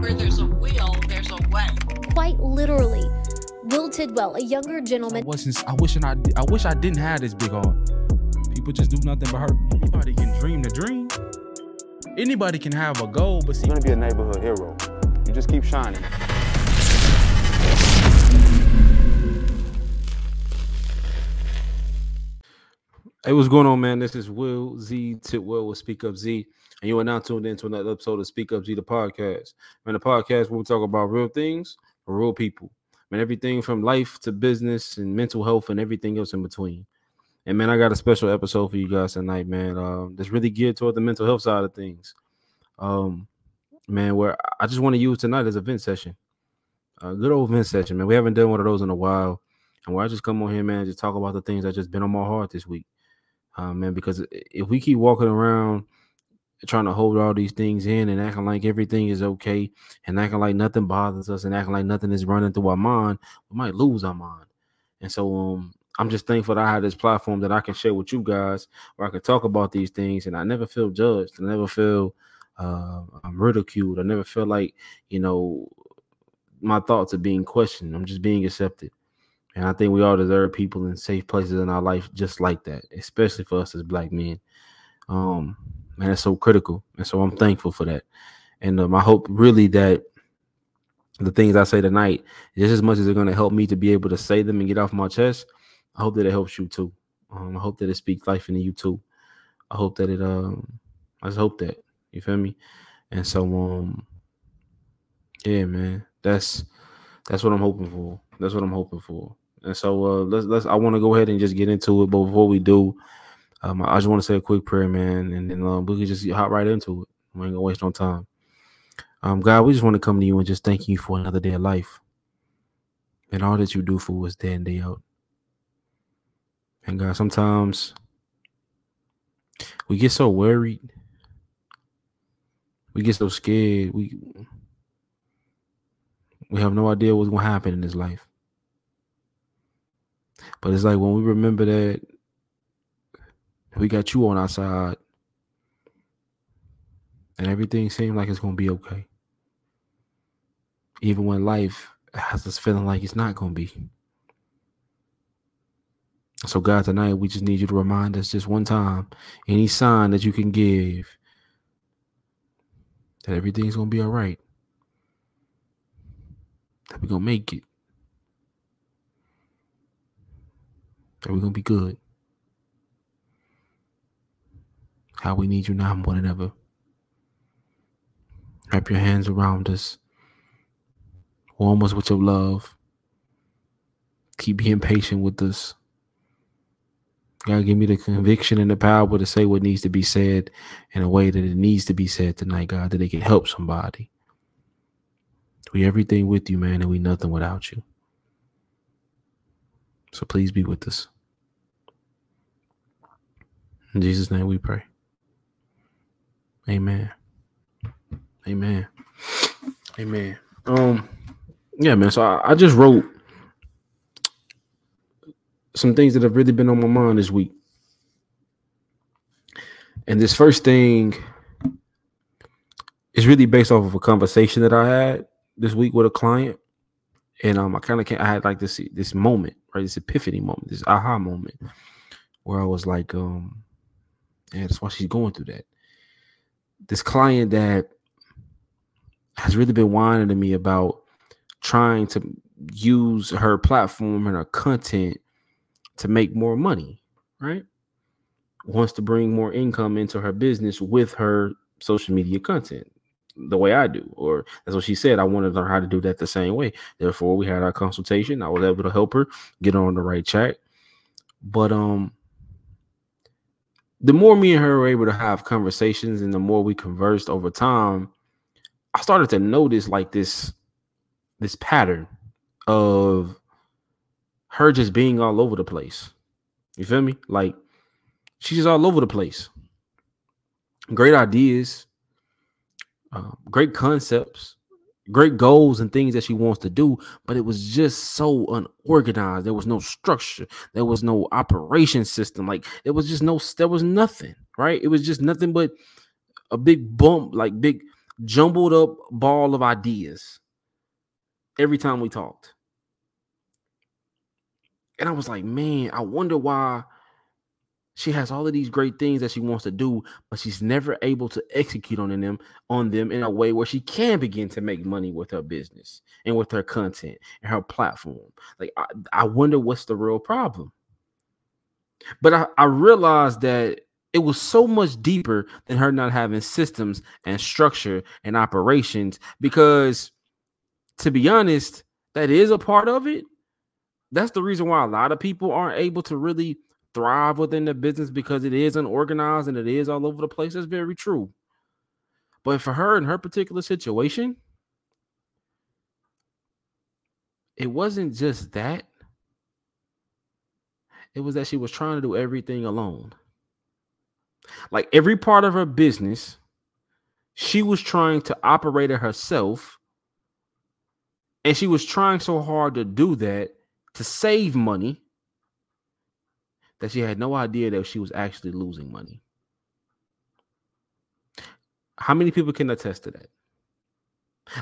Where there's a will, there's a way. Quite literally, Will Tidwell, a younger I gentleman, wasn't. I wish I. I wish I didn't have this big heart. People just do nothing but hurt. Anybody can dream the dream. Anybody can have a goal, but see, You're gonna be a neighborhood hero. You just keep shining. Hey, what's going on, man? This is Will Z Tidwell with Speak Up Z, and you are now tuned into another episode of Speak Up Z, the podcast. Man, the podcast where we talk about real things for real people. Man, everything from life to business and mental health and everything else in between. And man, I got a special episode for you guys tonight, man. Um, that's really geared toward the mental health side of things. Um, man, where I just want to use tonight as a vent session, a good old vent session, man. We haven't done one of those in a while, and where I just come on here, man, just talk about the things that just been on my heart this week uh, man. Because if we keep walking around trying to hold all these things in and acting like everything is okay and acting like nothing bothers us and acting like nothing is running through our mind, we might lose our mind. And so, um, I'm just thankful that I have this platform that I can share with you guys, where I can talk about these things, and I never feel judged. I never feel uh, I'm ridiculed. I never feel like you know my thoughts are being questioned. I'm just being accepted. And I think we all deserve people in safe places in our life just like that, especially for us as black men. Um, man, it's so critical. And so I'm thankful for that. And um, I hope really that the things I say tonight, just as much as they're going to help me to be able to say them and get off my chest, I hope that it helps you too. Um, I hope that it speaks life into you too. I hope that it, um, I just hope that, you feel me? And so, um, yeah, man, that's, that's what I'm hoping for. That's what I'm hoping for. And so uh, let's let's. I want to go ahead and just get into it. But before we do, um, I just want to say a quick prayer, man, and then um, we can just hop right into it. We ain't gonna waste no time. Um, God, we just want to come to you and just thank you for another day of life, and all that you do for us day in day out. And God, sometimes we get so worried, we get so scared, we we have no idea what's gonna happen in this life. But it's like when we remember that we got you on our side and everything seems like it's going to be okay. Even when life has us feeling like it's not going to be. So, God, tonight we just need you to remind us just one time any sign that you can give that everything's going to be all right, that we're going to make it. That we're gonna be good. How we need you now more than ever. Wrap your hands around us. Warm us with your love. Keep being patient with us. God, give me the conviction and the power to say what needs to be said in a way that it needs to be said tonight, God, that it can help somebody. We everything with you, man, and we nothing without you. So please be with us. In Jesus' name we pray. Amen. Amen. Amen. Um, yeah, man. So I, I just wrote some things that have really been on my mind this week. And this first thing is really based off of a conversation that I had this week with a client. And um, I kind of I had like this this moment, right? This epiphany moment, this aha moment, where I was like, um, and that's why she's going through that. This client that has really been whining to me about trying to use her platform and her content to make more money, right? Wants to bring more income into her business with her social media content the way I do, or that's what she said. I wanted to learn how to do that the same way. Therefore, we had our consultation. I was able to help her get on the right track. But um, the more me and her were able to have conversations, and the more we conversed over time, I started to notice like this this pattern of her just being all over the place. You feel me? Like she's just all over the place. Great ideas, uh, great concepts, great goals and things that she wants to do, but it was just so unorganized. There was no structure. There was no operation system. Like there was just no. There was nothing. Right? It was just nothing but a big bump, like big jumbled up ball of ideas every time we talked. And I was like, man, I wonder why she has all of these great things that she wants to do, but she's never able to execute on them on them in a way where she can begin to make money with her business and with her content and her platform. Like I, I wonder what's the real problem. But I, I realized that it was so much deeper than her not having systems and structure and operations because to be honest, that is a part of it. That's the reason why a lot of people aren't able to really thrive within the business because it is unorganized and it is all over the place. That's very true. But for her in her particular situation, it wasn't just that. It was that she was trying to do everything alone. Like every part of her business, she was trying to operate it herself. And she was trying so hard to do that to save money that she had no idea that she was actually losing money. How many people can attest to that?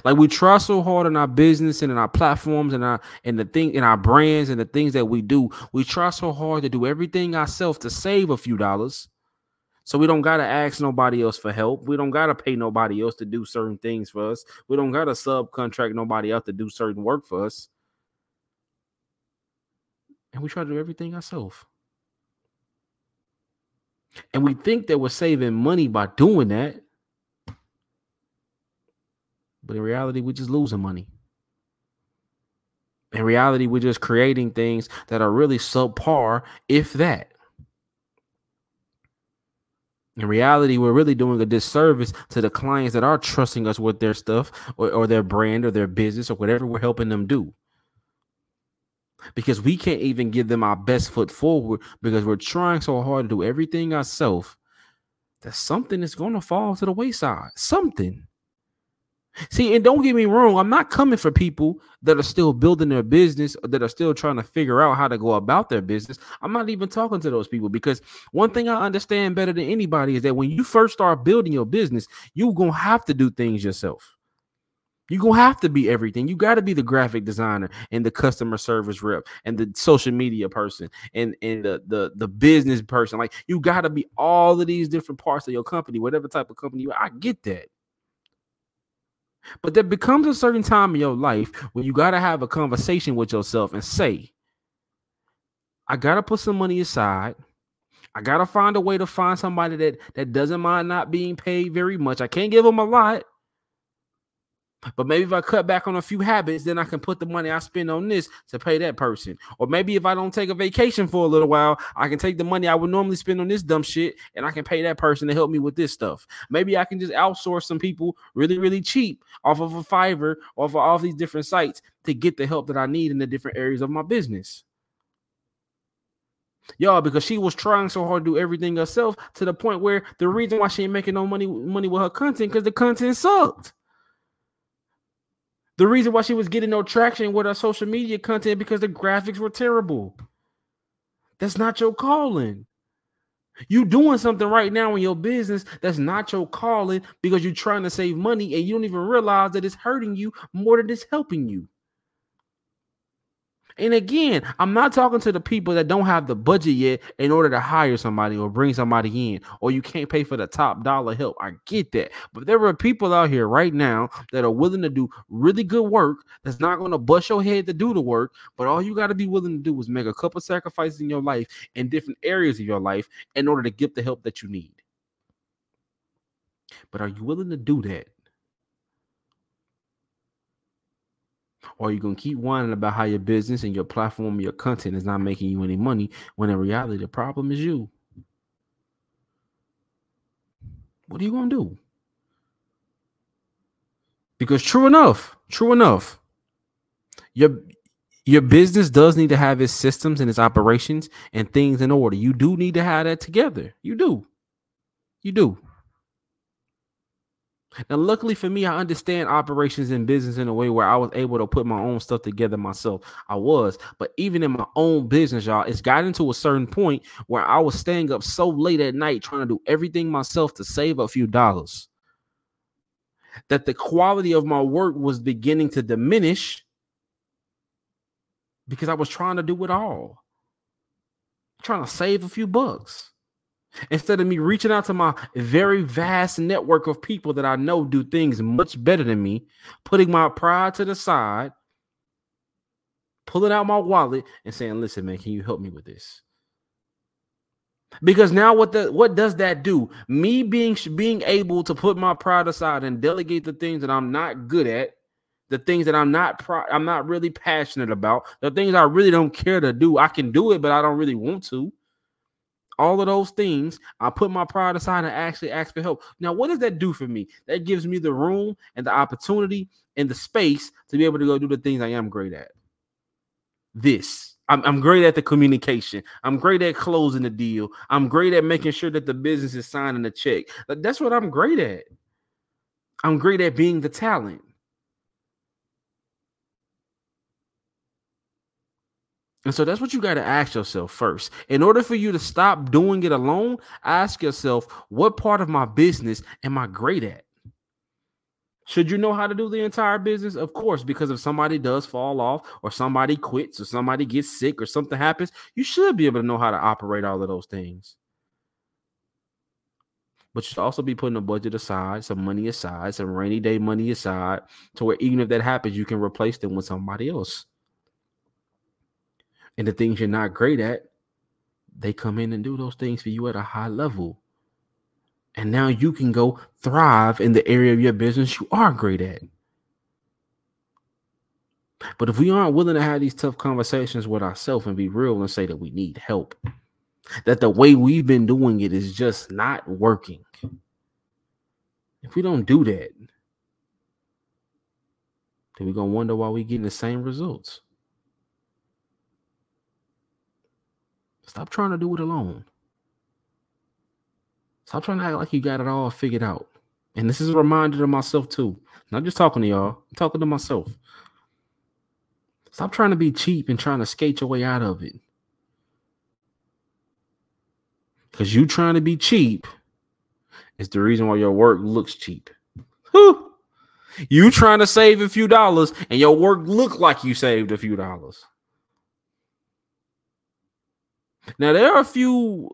Like we try so hard in our business and in our platforms and our and the thing in our brands and the things that we do. We try so hard to do everything ourselves to save a few dollars. So we don't gotta ask nobody else for help. We don't gotta pay nobody else to do certain things for us. We don't gotta subcontract nobody else to do certain work for us. And we try to do everything ourselves. And we think that we're saving money by doing that. But in reality, we're just losing money. In reality, we're just creating things that are really subpar, if that. In reality, we're really doing a disservice to the clients that are trusting us with their stuff or, or their brand or their business or whatever we're helping them do because we can't even give them our best foot forward because we're trying so hard to do everything ourselves that something is going to fall to the wayside. Something. See, and don't get me wrong, I'm not coming for people that are still building their business or that are still trying to figure out how to go about their business. I'm not even talking to those people because one thing I understand better than anybody is that when you first start building your business, you're going to have to do things yourself. You're gonna have to be everything. You got to be the graphic designer and the customer service rep and the social media person and, and the, the the business person. Like you got to be all of these different parts of your company, whatever type of company you are. I get that. But there becomes a certain time in your life when you got to have a conversation with yourself and say, I got to put some money aside. I got to find a way to find somebody that that doesn't mind not being paid very much. I can't give them a lot but maybe if I cut back on a few habits, then I can put the money I spend on this to pay that person. Or maybe if I don't take a vacation for a little while, I can take the money I would normally spend on this dumb shit and I can pay that person to help me with this stuff. Maybe I can just outsource some people really, really cheap off of a Fiverr, off of all these different sites to get the help that I need in the different areas of my business. Y'all, because she was trying so hard to do everything herself to the point where the reason why she ain't making no money money with her content because the content sucked. The reason why she was getting no traction with her social media content because the graphics were terrible. That's not your calling. You doing something right now in your business that's not your calling because you're trying to save money and you don't even realize that it's hurting you more than it's helping you. And again, I'm not talking to the people that don't have the budget yet in order to hire somebody or bring somebody in, or you can't pay for the top dollar help. I get that. But there are people out here right now that are willing to do really good work that's not going to bust your head to do the work. But all you got to be willing to do is make a couple sacrifices in your life in different areas of your life in order to get the help that you need. But are you willing to do that? Or are you gonna keep whining about how your business and your platform, your content is not making you any money when in reality the problem is you? What are you gonna do? Because true enough, true enough, your your business does need to have its systems and its operations and things in order. You do need to have that together. You do. You do. Now, luckily for me, I understand operations and business in a way where I was able to put my own stuff together myself. I was, but even in my own business, y'all, it's gotten to a certain point where I was staying up so late at night trying to do everything myself to save a few dollars that the quality of my work was beginning to diminish because I was trying to do it all, trying to save a few bucks. Instead of me reaching out to my very vast network of people that I know do things much better than me, putting my pride to the side, pulling out my wallet and saying, "Listen, man, can you help me with this?" Because now what the what does that do? Me being being able to put my pride aside and delegate the things that I'm not good at, the things that I'm not pro- I'm not really passionate about, the things I really don't care to do. I can do it, but I don't really want to. All of those things, I put my pride aside and actually ask for help. Now, what does that do for me? That gives me the room and the opportunity and the space to be able to go do the things I am great at. This I'm, I'm great at the communication. I'm great at closing the deal. I'm great at making sure that the business is signing the check. That's what I'm great at. I'm great at being the talent. And so that's what you got to ask yourself first. In order for you to stop doing it alone, ask yourself, what part of my business am I great at? Should you know how to do the entire business? Of course, because if somebody does fall off, or somebody quits, or somebody gets sick, or something happens, you should be able to know how to operate all of those things. But you should also be putting a budget aside, some money aside, some rainy day money aside, to where even if that happens, you can replace them with somebody else. And the things you're not great at, they come in and do those things for you at a high level. And now you can go thrive in the area of your business you are great at. But if we aren't willing to have these tough conversations with ourselves and be real and say that we need help, that the way we've been doing it is just not working. If we don't do that, then we're going to wonder why we're getting the same results. Stop trying to do it alone. Stop trying to act like you got it all figured out. And this is a reminder to myself too. Not just talking to y'all, I'm talking to myself. Stop trying to be cheap and trying to skate your way out of it. Because you trying to be cheap is the reason why your work looks cheap. Whew. You trying to save a few dollars and your work look like you saved a few dollars. Now there are a few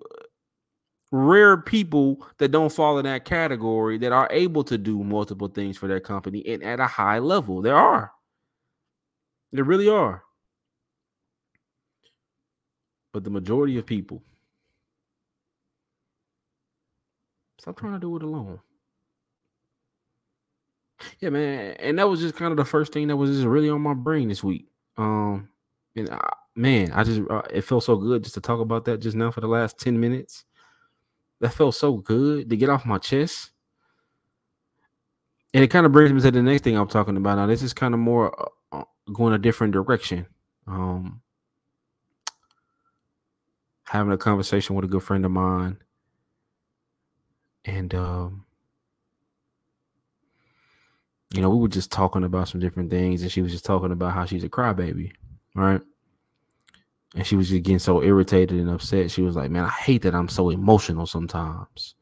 rare people that don't fall in that category that are able to do multiple things for their company and at a high level. There are. There really are. But the majority of people stop trying to do it alone. Yeah, man, and that was just kind of the first thing that was just really on my brain this week. Um, and I, man, I just uh, it felt so good just to talk about that just now for the last ten minutes. That felt so good to get off my chest. And it kind of brings me to the next thing I'm talking about. Now, this is kind of more uh, uh, going a different direction. Um, having a conversation with a good friend of mine, and um, you know, we were just talking about some different things, and she was just talking about how she's a crybaby, right? And she was just getting so irritated and upset. She was like, Man, I hate that I'm so emotional sometimes.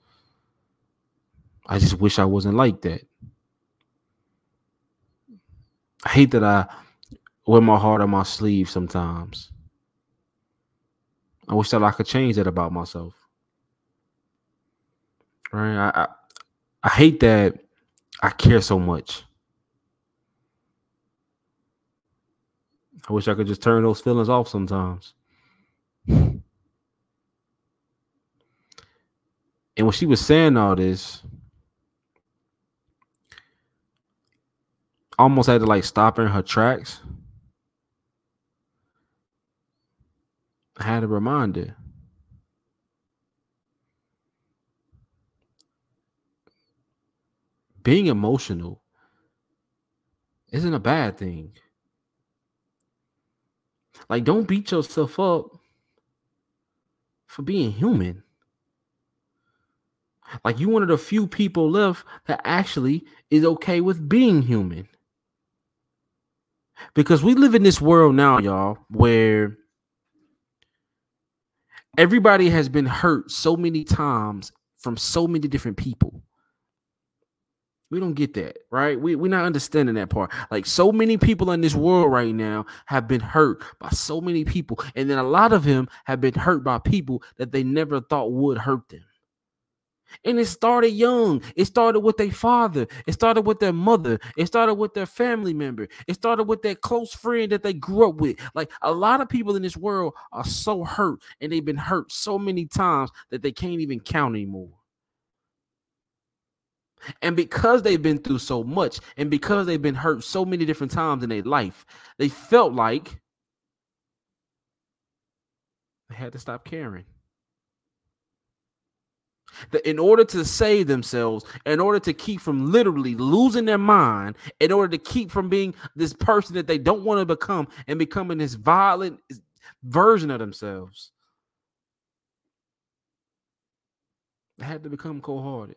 I just wish I wasn't like that. I hate that I wear my heart on my sleeve sometimes. I wish that I could change that about myself. Right? I, I, I hate that I care so much. I wish I could just turn those feelings off sometimes. And when she was saying all this, I almost had to like stop in her tracks. I had a reminder. Being emotional isn't a bad thing. Like, don't beat yourself up for being human. Like you one of the few people left that actually is okay with being human. Because we live in this world now, y'all, where everybody has been hurt so many times from so many different people. We don't get that, right? We, we're not understanding that part. Like, so many people in this world right now have been hurt by so many people. And then a lot of them have been hurt by people that they never thought would hurt them. And it started young. It started with their father. It started with their mother. It started with their family member. It started with their close friend that they grew up with. Like a lot of people in this world are so hurt and they've been hurt so many times that they can't even count anymore. And because they've been through so much and because they've been hurt so many different times in their life, they felt like they had to stop caring. That in order to save themselves, in order to keep from literally losing their mind, in order to keep from being this person that they don't want to become and becoming this violent version of themselves, they had to become cold hearted.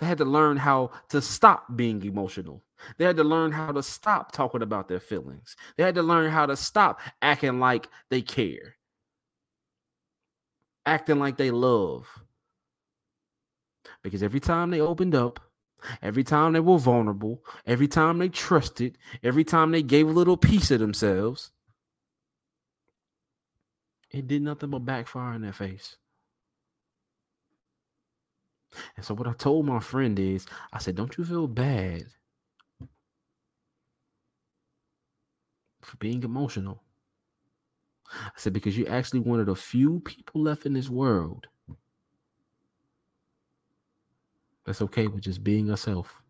They had to learn how to stop being emotional. They had to learn how to stop talking about their feelings. They had to learn how to stop acting like they care, acting like they love. Because every time they opened up, every time they were vulnerable, every time they trusted, every time they gave a little piece of themselves, it did nothing but backfire in their face. And so what I told my friend is, I said, don't you feel bad for being emotional? I said, because you're actually one of the few people left in this world that's okay with just being yourself.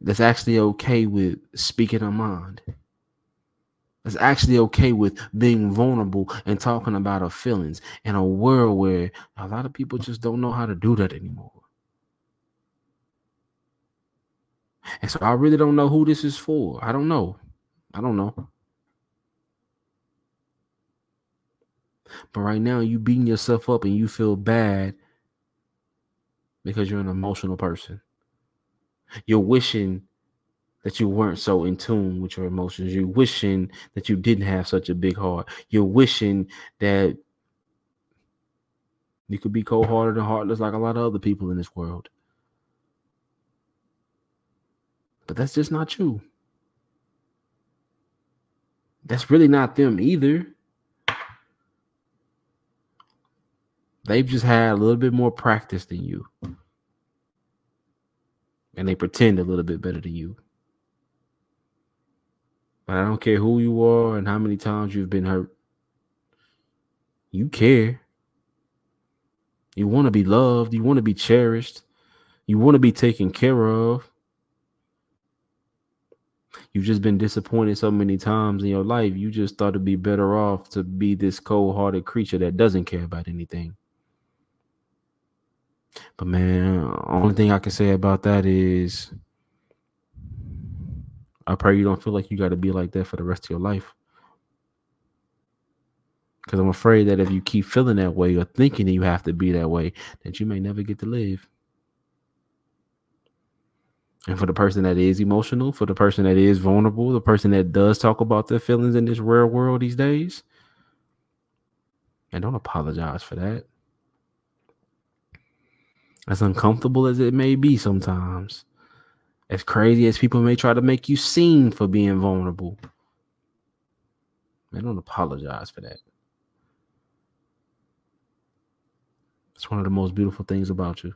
That's actually okay with speaking her mind. That's actually okay with being vulnerable and talking about our feelings in a world where a lot of people just don't know how to do that anymore. And so I really don't know who this is for. I don't know. I don't know. But right now, you beating yourself up and you feel bad because you're an emotional person. You're wishing that you weren't so in tune with your emotions. You're wishing that you didn't have such a big heart. You're wishing that you could be cold hearted and heartless like a lot of other people in this world. But that's just not you. That's really not them either. They've just had a little bit more practice than you. And they pretend a little bit better than you. But I don't care who you are and how many times you've been hurt. You care. You want to be loved. You want to be cherished. You want to be taken care of. You've just been disappointed so many times in your life. You just thought it'd be better off to be this cold hearted creature that doesn't care about anything. But man, only thing I can say about that is I pray you don't feel like you got to be like that for the rest of your life. Because I'm afraid that if you keep feeling that way or thinking that you have to be that way, that you may never get to live. And for the person that is emotional, for the person that is vulnerable, the person that does talk about their feelings in this real world these days, and don't apologize for that. As uncomfortable as it may be sometimes, as crazy as people may try to make you seem for being vulnerable, man, don't apologize for that. It's one of the most beautiful things about you.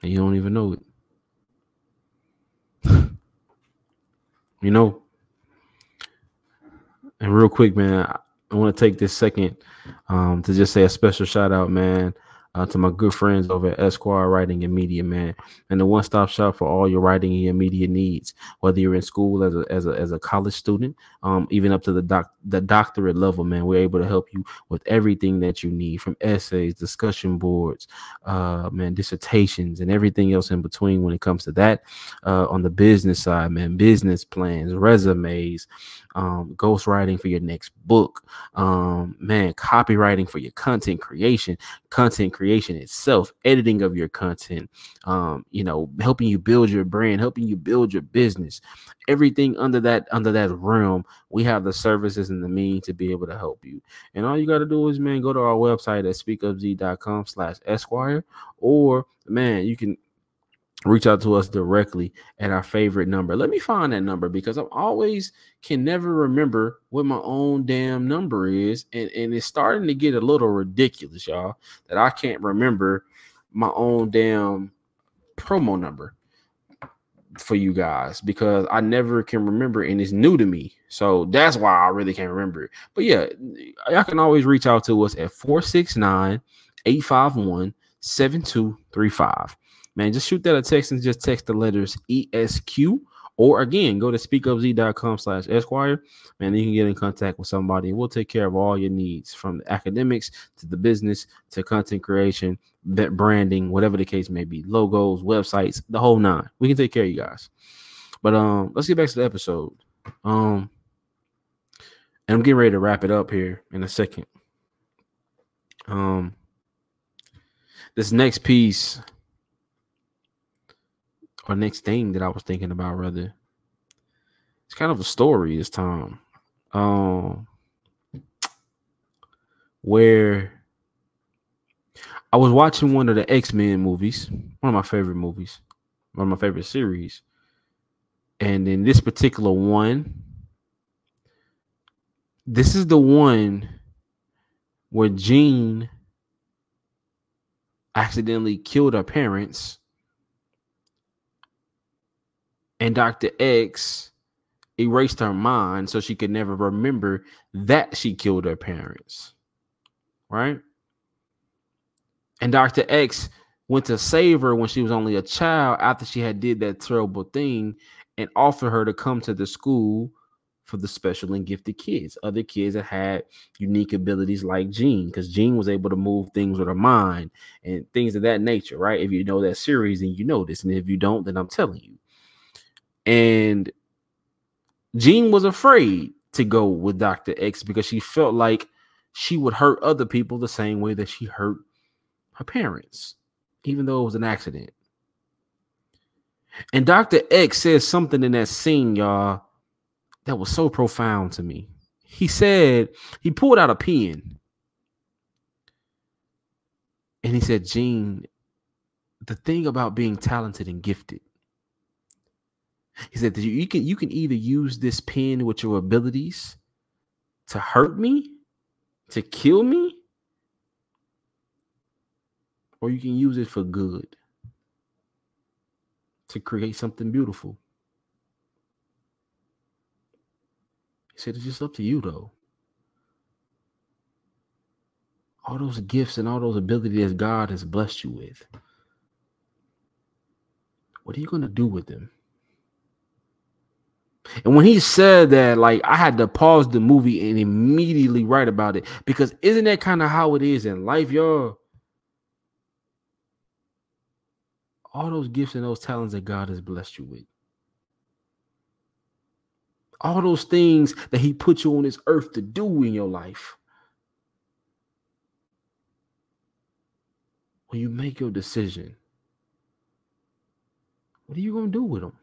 And you don't even know it. you know? And real quick, man, I want to take this second um, to just say a special shout out, man, uh, to my good friends over at Esquire Writing and Media, man, and the one stop shop for all your writing and your media needs. Whether you're in school as a as a, as a college student, um, even up to the doc the doctorate level, man, we're able to help you with everything that you need, from essays, discussion boards, uh, man, dissertations, and everything else in between. When it comes to that, uh, on the business side, man, business plans, resumes, um, ghostwriting for your next book, um, man, copywriting for your content creation, content creation itself, editing of your content, um, you know, helping you build your brand, helping you build your business, everything under that under that realm. We have the services and the means to be able to help you. And all you got to do is, man, go to our website at speakupzee.com slash esquire, or man, you can reach out to us directly at our favorite number. Let me find that number because I'm always can never remember what my own damn number is. And, and it's starting to get a little ridiculous, y'all, that I can't remember my own damn promo number for you guys because I never can remember and it's new to me. So that's why I really can't remember it. But yeah, y'all can always reach out to us at 469 851 7235 man, just shoot that a text and just text the letters ESQ. Or again, go to speakupzee.com slash esquire. Man, you can get in contact with somebody we'll take care of all your needs from the academics to the business to content creation, branding, whatever the case may be, logos, websites, the whole nine. We can take care of you guys. But um, let's get back to the episode. Um, and I'm getting ready to wrap it up here in a second. Um, this next piece or next thing that I was thinking about rather. It's kind of a story this time. Um where I was watching one of the X-Men movies, one of my favorite movies, one of my favorite series. And in this particular one, this is the one where Jean accidentally killed her parents and Dr. X erased her mind so she could never remember that she killed her parents. Right? And Dr. X went to save her when she was only a child after she had did that terrible thing and offered her to come to the school for the special and gifted kids, other kids that had unique abilities like Jean, because Jean was able to move things with her mind and things of that nature, right? If you know that series, then you know this, and if you don't, then I'm telling you. And Jean was afraid to go with Dr. X because she felt like she would hurt other people the same way that she hurt her parents, even though it was an accident. And Dr. X says something in that scene, y'all, that was so profound to me. He said, he pulled out a pen and he said, Jean, the thing about being talented and gifted he said you can you can either use this pen with your abilities to hurt me, to kill me, or you can use it for good to create something beautiful. He said it's just up to you though. All those gifts and all those abilities God has blessed you with. What are you going to do with them? And when he said that, like I had to pause the movie and immediately write about it because isn't that kind of how it is in life, y'all? All those gifts and those talents that God has blessed you with. All those things that He put you on this earth to do in your life. When you make your decision, what are you going to do with them?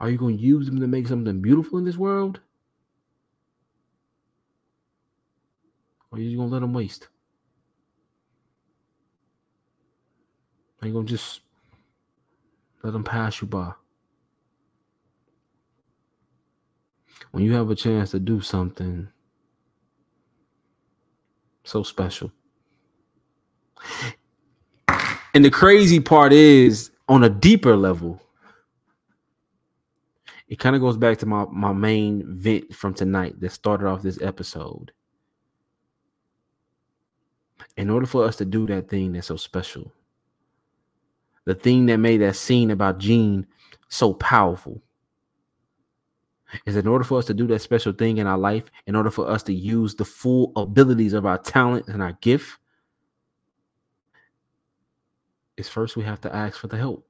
Are you going to use them to make something beautiful in this world? Or are you going to let them waste? Are you going to just let them pass you by? When you have a chance to do something so special. And the crazy part is on a deeper level, it kind of goes back to my my main vent from tonight that started off this episode. In order for us to do that thing that's so special, the thing that made that scene about Jean so powerful, is in order for us to do that special thing in our life, in order for us to use the full abilities of our talent and our gift, is first we have to ask for the help.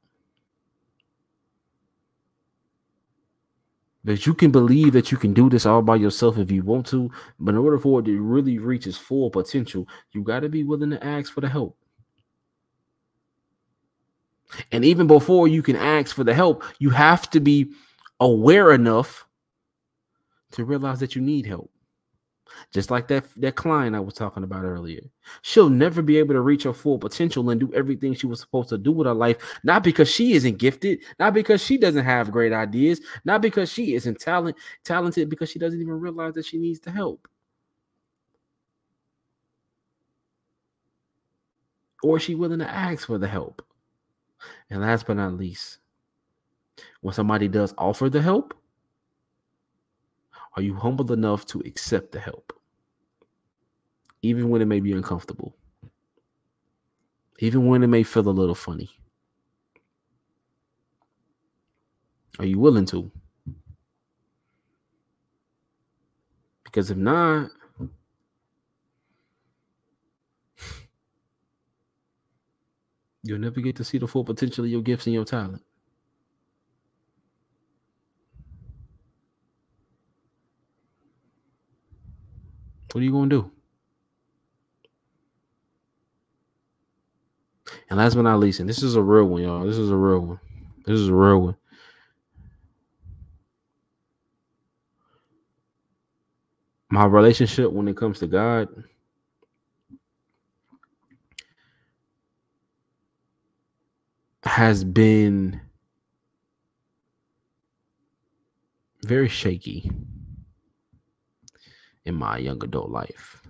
Because you can believe that you can do this all by yourself if you want to, but in order for it to really reach its full potential, you got to be willing to ask for the help. And even before you can ask for the help, you have to be aware enough to realize that you need help. Just like that, that client I was talking about earlier. She'll never be able to reach her full potential and do everything she was supposed to do with her life, not because she isn't gifted, not because she doesn't have great ideas, not because she isn't talent talented, because she doesn't even realize that she needs the help. Or is she willing to ask for the help? And last but not least, when somebody does offer the help, are you humble enough to accept the help? Even when it may be uncomfortable, even when it may feel a little funny. Are you willing to? Because if not, you'll never get to see the full potential of your gifts and your talent. What are you going to do? And last but not least, and this is a real one, y'all. This is a real one. This is a real one. My relationship when it comes to God has been very shaky in my young adult life.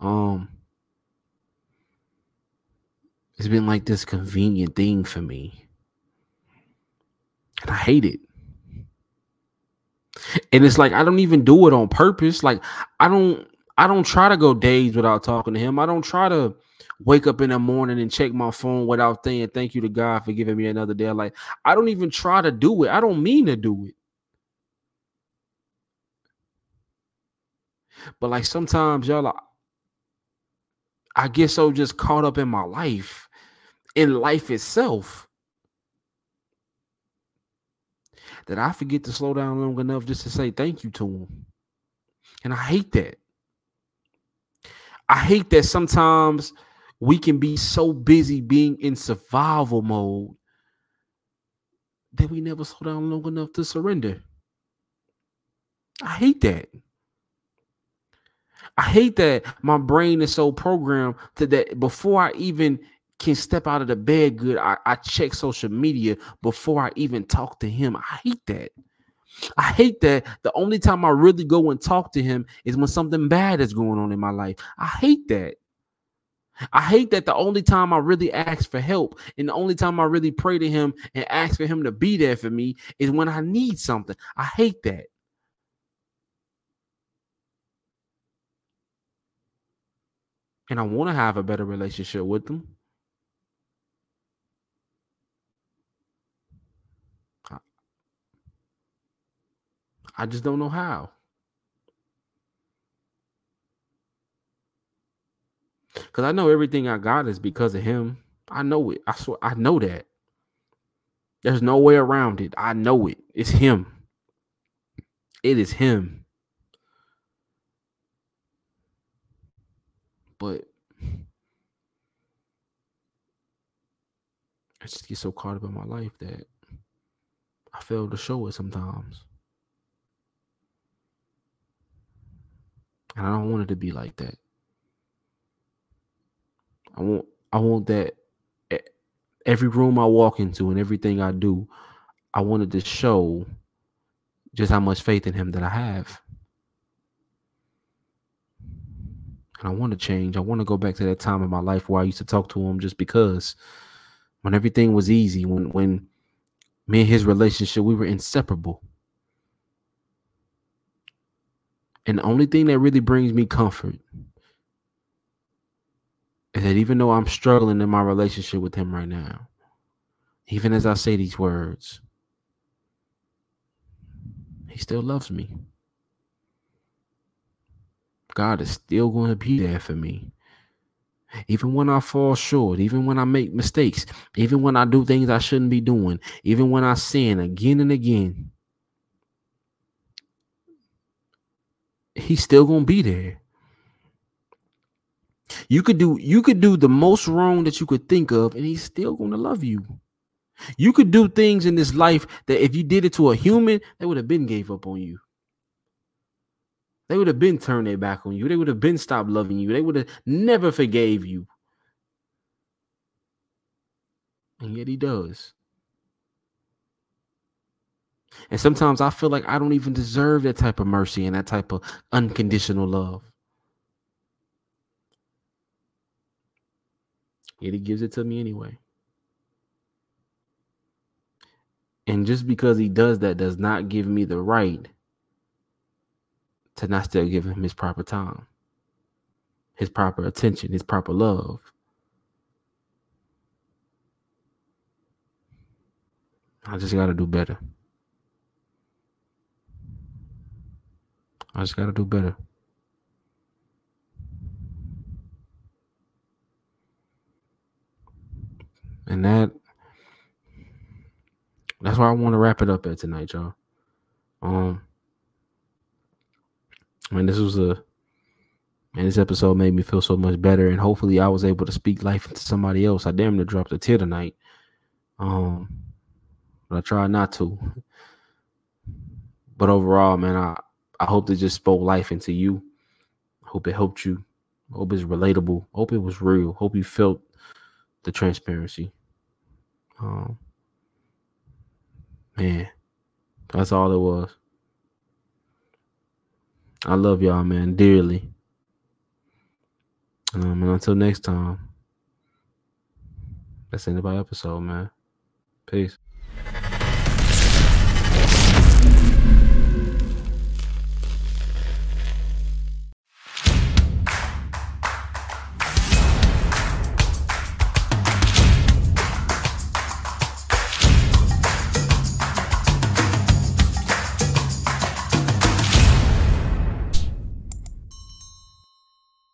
Um it's been like this convenient thing for me. And I hate it. And it's like I don't even do it on purpose. Like I don't I don't try to go days without talking to him. I don't try to wake up in the morning and check my phone without saying thank you to God for giving me another day. Like I don't even try to do it. I don't mean to do it. But like sometimes y'all I, I get so just caught up in my life, in life itself. That I forget to slow down long enough just to say thank you to him. And I hate that. I hate that sometimes we can be so busy being in survival mode that we never slow down long enough to surrender. I hate that. I hate that my brain is so programmed to that before I even can step out of the bed good, I, I check social media before I even talk to him. I hate that. I hate that the only time I really go and talk to him is when something bad is going on in my life. I hate that. I hate that the only time I really ask for help and the only time I really pray to him and ask for him to be there for me is when I need something. I hate that. And I want to have a better relationship with them. I just don't know how. Because I know everything I got is because of him. I know it. I swear I know that. There's no way around it. I know it. It's him. It is him. But I just get so caught up in my life that I fail to show it sometimes. And I don't want it to be like that. I want I want that every room I walk into and everything I do, I wanted to show just how much faith in him that I have. And I want to change. I want to go back to that time in my life where I used to talk to him just because when everything was easy, when when me and his relationship, we were inseparable. And the only thing that really brings me comfort is that even though I'm struggling in my relationship with him right now, even as I say these words, he still loves me. God is still going to be there for me. Even when I fall short, even when I make mistakes, even when I do things I shouldn't be doing, even when I sin again and again, he's still going to be there. You could do you could do the most wrong that you could think of and he's still going to love you. You could do things in this life that if you did it to a human, they would have been gave up on you. They would have been turned their back on you. They would have been stopped loving you. They would have never forgave you. And yet he does. And sometimes I feel like I don't even deserve that type of mercy and that type of unconditional love. Yet he gives it to me anyway. And just because he does that does not give me the right to not still give him his proper time, his proper attention, his proper love. I just got to do better. I just got to do better. And that that's why I want to wrap it up at tonight, y'all. Um I mean, this was a and this episode made me feel so much better, and hopefully, I was able to speak life into somebody else. I damn near dropped a tear tonight, um, but I tried not to. But overall, man, I I hope it just spoke life into you. Hope it helped you. Hope it's relatable. Hope it was real. Hope you felt the transparency. Um, man, that's all it was. I love y'all, man, dearly. Um, and until next time, that's the end of our episode, man. Peace.